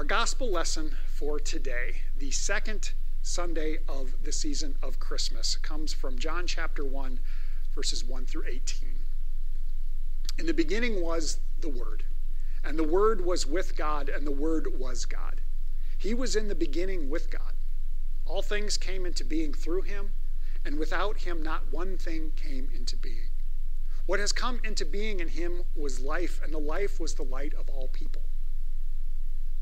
Our gospel lesson for today, the second Sunday of the season of Christmas, comes from John chapter 1, verses 1 through 18. In the beginning was the Word, and the Word was with God, and the Word was God. He was in the beginning with God. All things came into being through him, and without him not one thing came into being. What has come into being in him was life, and the life was the light of all people.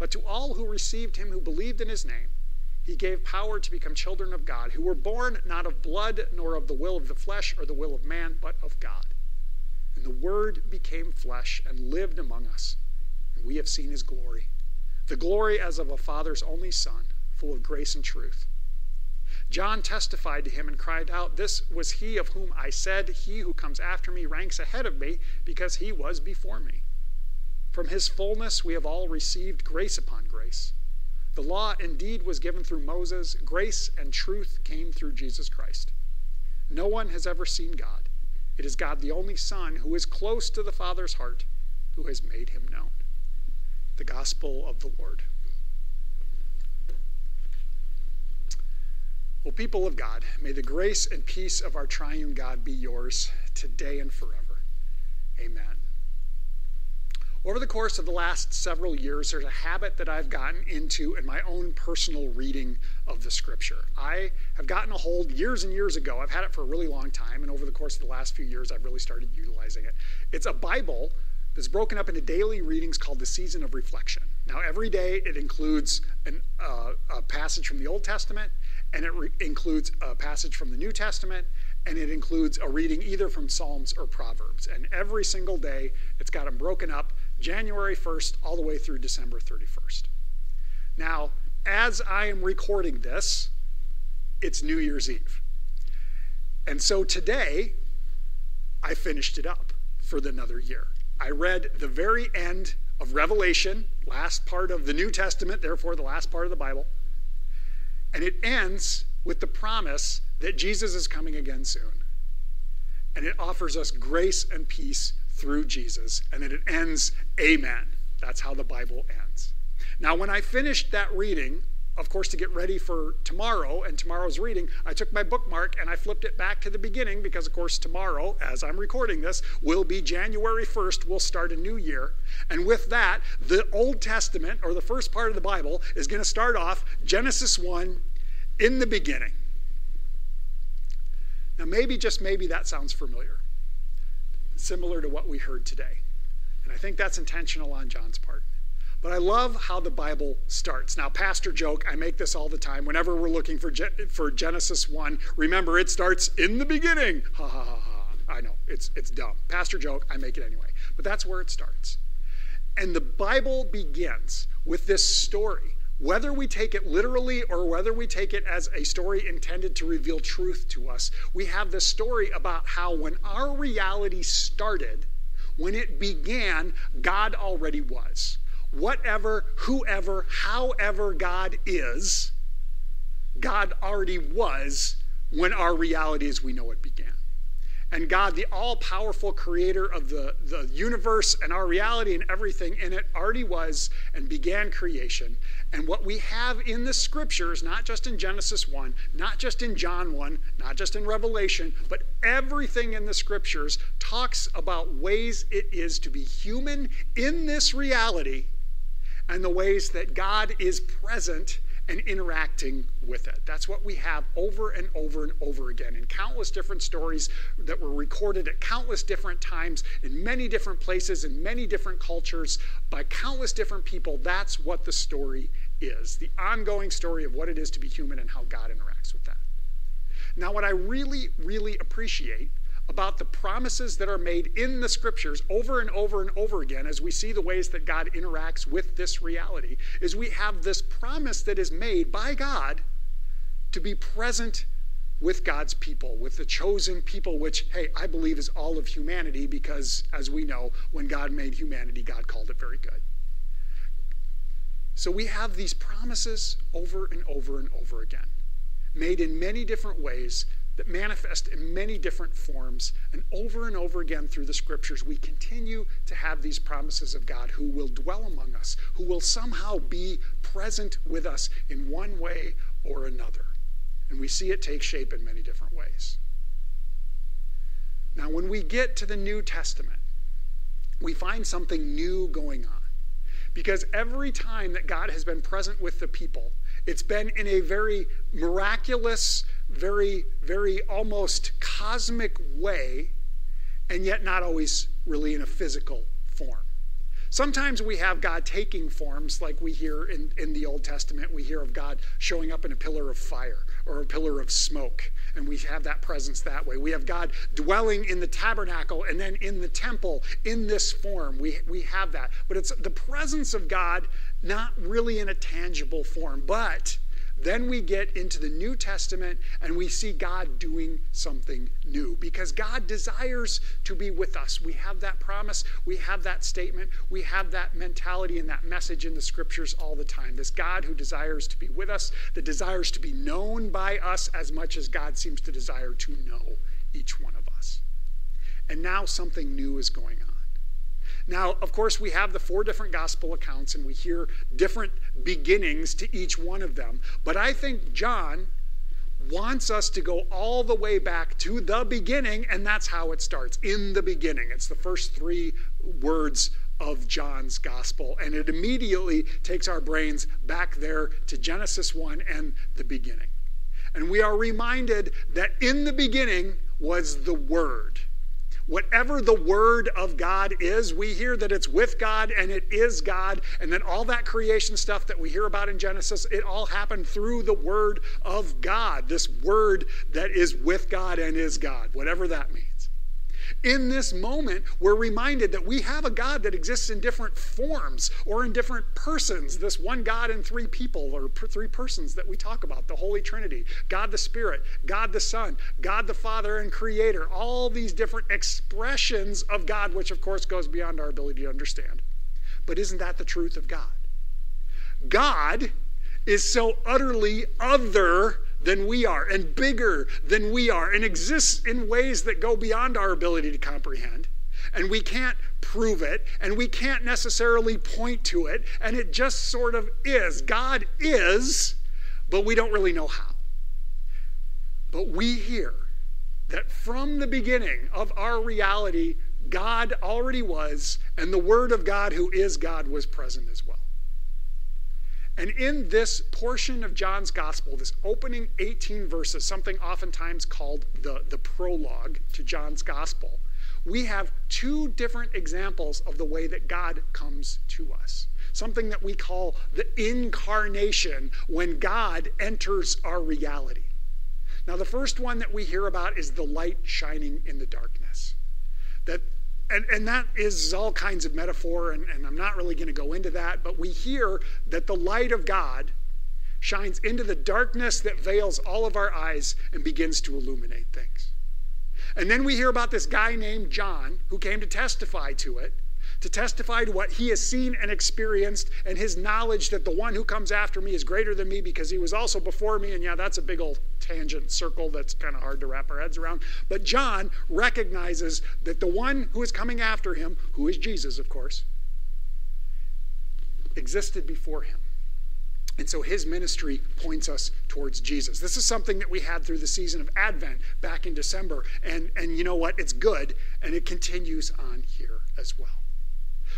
But to all who received him, who believed in his name, he gave power to become children of God, who were born not of blood, nor of the will of the flesh or the will of man, but of God. And the Word became flesh and lived among us, and we have seen his glory the glory as of a father's only son, full of grace and truth. John testified to him and cried out, This was he of whom I said, He who comes after me ranks ahead of me, because he was before me. From his fullness we have all received grace upon grace. The law indeed was given through Moses, grace and truth came through Jesus Christ. No one has ever seen God. It is God, the only Son, who is close to the Father's heart, who has made him known the gospel of the Lord. Well, people of God, may the grace and peace of our triune God be yours today and forever. Amen. Over the course of the last several years, there's a habit that I've gotten into in my own personal reading of the scripture. I have gotten a hold years and years ago. I've had it for a really long time, and over the course of the last few years, I've really started utilizing it. It's a Bible that's broken up into daily readings called the Season of Reflection. Now, every day it includes an, uh, a passage from the Old Testament, and it re- includes a passage from the New Testament, and it includes a reading either from Psalms or Proverbs. And every single day, it's got them broken up January 1st all the way through December 31st. Now, as I am recording this, it's New Year's Eve. And so today, I finished it up for another year. I read the very end of Revelation, last part of the New Testament, therefore the last part of the Bible. And it ends with the promise that Jesus is coming again soon. And it offers us grace and peace through Jesus. And then it ends, Amen. That's how the Bible ends. Now, when I finished that reading, of course, to get ready for tomorrow and tomorrow's reading, I took my bookmark and I flipped it back to the beginning because, of course, tomorrow, as I'm recording this, will be January 1st. We'll start a new year. And with that, the Old Testament, or the first part of the Bible, is going to start off Genesis 1 in the beginning. Now, maybe, just maybe, that sounds familiar, similar to what we heard today. And I think that's intentional on John's part. But I love how the Bible starts. Now, pastor joke, I make this all the time. Whenever we're looking for, for Genesis 1, remember it starts in the beginning. Ha ha ha ha. I know, it's, it's dumb. Pastor joke, I make it anyway. But that's where it starts. And the Bible begins with this story. Whether we take it literally or whether we take it as a story intended to reveal truth to us, we have this story about how when our reality started, when it began, God already was whatever, whoever, however God is, God already was when our reality as we know it began. And God, the all powerful creator of the, the universe and our reality and everything in it, already was and began creation. And what we have in the scriptures, not just in Genesis 1, not just in John 1, not just in Revelation, but everything in the scriptures talks about ways it is to be human in this reality and the ways that God is present and interacting with it. That's what we have over and over and over again in countless different stories that were recorded at countless different times in many different places in many different cultures by countless different people. That's what the story is the ongoing story of what it is to be human and how God interacts with that. Now, what I really, really appreciate about the promises that are made in the scriptures over and over and over again as we see the ways that God interacts with this reality is we have this promise that is made by God to be present with God's people, with the chosen people, which, hey, I believe is all of humanity because, as we know, when God made humanity, God called it very good. So we have these promises over and over and over again, made in many different ways that manifest in many different forms. And over and over again through the scriptures, we continue to have these promises of God who will dwell among us, who will somehow be present with us in one way or another. And we see it take shape in many different ways. Now, when we get to the New Testament, we find something new going on. Because every time that God has been present with the people, it's been in a very miraculous, very, very almost cosmic way, and yet not always really in a physical form. Sometimes we have God taking forms, like we hear in, in the Old Testament. We hear of God showing up in a pillar of fire or a pillar of smoke, and we have that presence that way. We have God dwelling in the tabernacle and then in the temple in this form. We, we have that. But it's the presence of God not really in a tangible form, but then we get into the New Testament and we see God doing something new because God desires to be with us. We have that promise, we have that statement, we have that mentality and that message in the scriptures all the time. This God who desires to be with us, that desires to be known by us as much as God seems to desire to know each one of us. And now something new is going on. Now, of course, we have the four different gospel accounts and we hear different beginnings to each one of them. But I think John wants us to go all the way back to the beginning, and that's how it starts in the beginning. It's the first three words of John's gospel, and it immediately takes our brains back there to Genesis 1 and the beginning. And we are reminded that in the beginning was the Word whatever the Word of God is, we hear that it's with God and it is God. And then all that creation stuff that we hear about in Genesis, it all happened through the Word of God, this Word that is with God and is God, whatever that means. In this moment, we're reminded that we have a God that exists in different forms or in different persons. This one God in three people or three persons that we talk about, the Holy Trinity God the Spirit, God the Son, God the Father and Creator. All these different expressions of God, which of course goes beyond our ability to understand. But isn't that the truth of God? God is so utterly other than we are and bigger than we are and exists in ways that go beyond our ability to comprehend. And we can't prove it and we can't necessarily point to it. And it just sort of is. God is, but we don't really know how. But we hear that from the beginning of our reality, God already was, and the Word of God, who is God, was present as well. And in this portion of John's gospel, this opening 18 verses, something oftentimes called the, the prologue to John's gospel, we have two different examples of the way that God comes to us. Something that we call the incarnation when God enters our reality. Now, the first one that we hear about is the light shining in the darkness. That and, and that is all kinds of metaphor, and, and I'm not really going to go into that, but we hear that the light of God shines into the darkness that veils all of our eyes and begins to illuminate things. And then we hear about this guy named John who came to testify to it to testify to what he has seen and experienced and his knowledge that the one who comes after me is greater than me because he was also before me. And yeah, that's a big old tangent circle that's kind of hard to wrap our heads around. But John recognizes that the one who is coming after him, who is Jesus, of course, existed before him. And so his ministry points us towards Jesus. This is something that we had through the season of Advent back in December. And, and you know what? It's good, and it continues on here as well.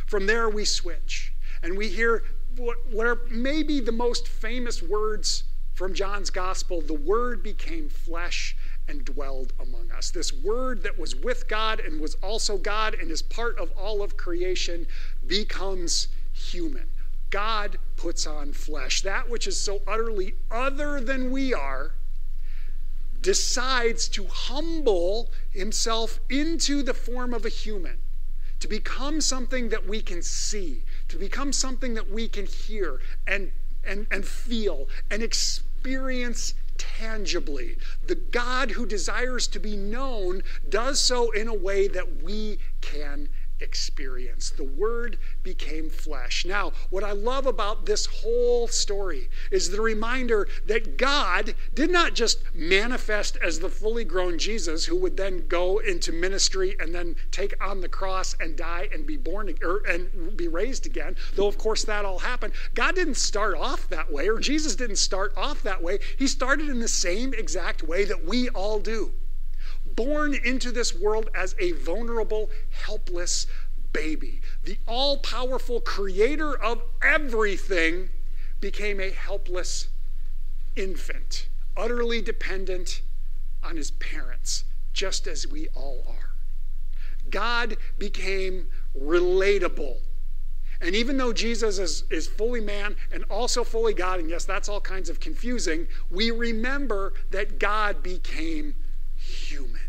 From there, we switch and we hear what, what are maybe the most famous words from John's gospel the Word became flesh and dwelled among us. This Word that was with God and was also God and is part of all of creation becomes human. God puts on flesh. That which is so utterly other than we are decides to humble himself into the form of a human, to become something that we can see, to become something that we can hear and, and, and feel and experience tangibly. The God who desires to be known does so in a way that we can experience. The Word became flesh. Now, what I love about this whole story is the reminder that God did not just manifest as the fully grown Jesus who would then go into ministry and then take on the cross and die and be born or, and be raised again, though of course that all happened. God didn't start off that way, or Jesus didn't start off that way. He started in the same exact way that we all do born into this world as a vulnerable, helpless baby. The all powerful creator of everything became a helpless infant, utterly dependent on his parents, just as we all are. God became relatable. And even though Jesus is, is fully man and also fully God, and yes, that's all kinds of confusing, we remember that God became human.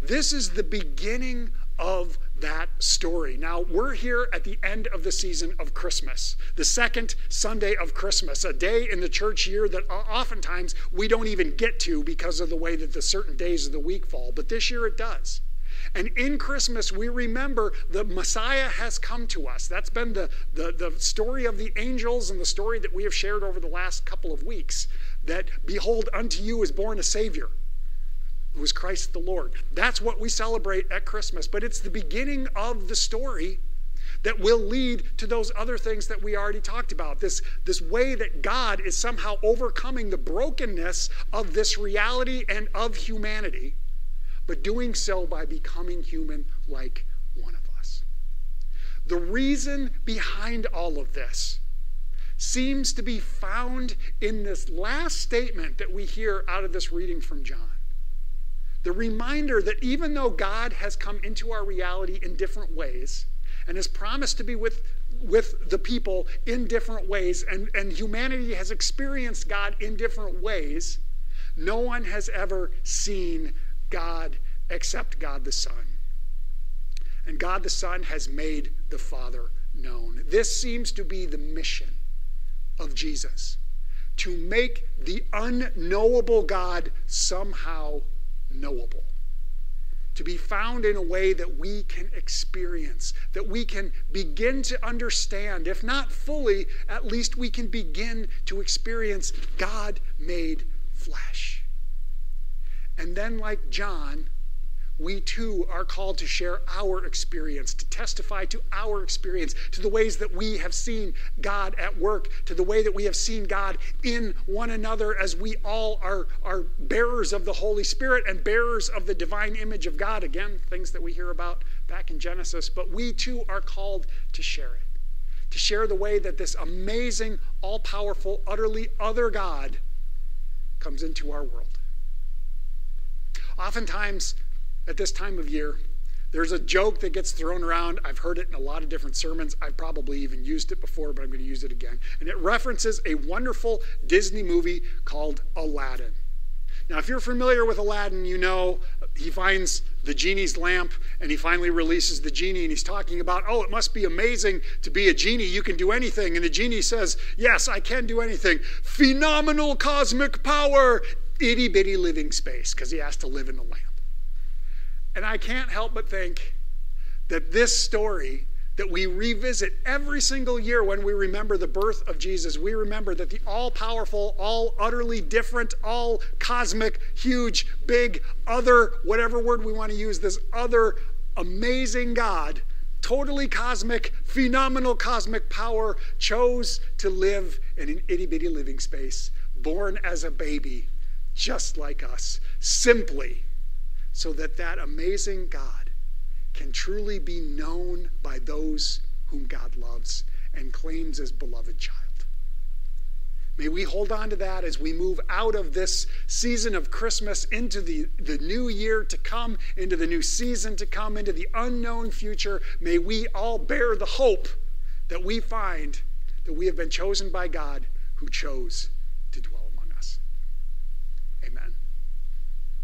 This is the beginning of that story. Now, we're here at the end of the season of Christmas, the second Sunday of Christmas, a day in the church year that oftentimes we don't even get to because of the way that the certain days of the week fall. But this year it does. And in Christmas, we remember the Messiah has come to us. That's been the, the, the story of the angels and the story that we have shared over the last couple of weeks. That, behold, unto you is born a Savior is Christ the Lord. That's what we celebrate at Christmas, but it's the beginning of the story that will lead to those other things that we already talked about. This, this way that God is somehow overcoming the brokenness of this reality and of humanity, but doing so by becoming human like one of us. The reason behind all of this seems to be found in this last statement that we hear out of this reading from John the reminder that even though God has come into our reality in different ways and has promised to be with, with the people in different ways, and, and humanity has experienced God in different ways, no one has ever seen God except God the Son. And God the Son has made the Father known. This seems to be the mission of Jesus to make the unknowable God somehow knowable, to be found in a way that we can experience, that we can begin to understand. If not fully, at least we can begin to experience God made flesh. And then, like John, we too are called to share our experience, to testify to our experience, to the ways that we have seen God at work, to the way that we have seen God in one another as we all are, are bearers of the Holy Spirit and bearers of the divine image of God. Again, things that we hear about back in Genesis, but we too are called to share it. To share the way that this amazing, all powerful, utterly other God comes into our world. Oftentimes, at this time of year. There's a joke that gets thrown around. I've heard it in a lot of different sermons. I've probably even used it before, but I'm going to use it again. And it references a wonderful Disney movie called Aladdin. Now, if you're familiar with Aladdin, you know he finds the genie's lamp and he finally releases the genie and he's talking about, oh, it must be amazing to be a genie. You can do anything. And the genie says, yes, I can do anything. Phenomenal cosmic power, itty bitty living space, because he has to live in the lamp. And I can't help but think that this story that we revisit every single year when we remember the birth of Jesus, we remember that the all powerful, all utterly different, all cosmic, huge, big, other, whatever word we want to use, this other amazing God, totally cosmic, phenomenal cosmic power, chose to live in an itty bitty living space, born as a baby, just like us, simply so that that amazing God can truly be known by those whom God loves and claims as beloved child. May we hold on to that as we move out of this season of Christmas into the, the new year to come, into the new season to come, into the unknown future. May we all bear the hope that we find that we have been chosen by God who chose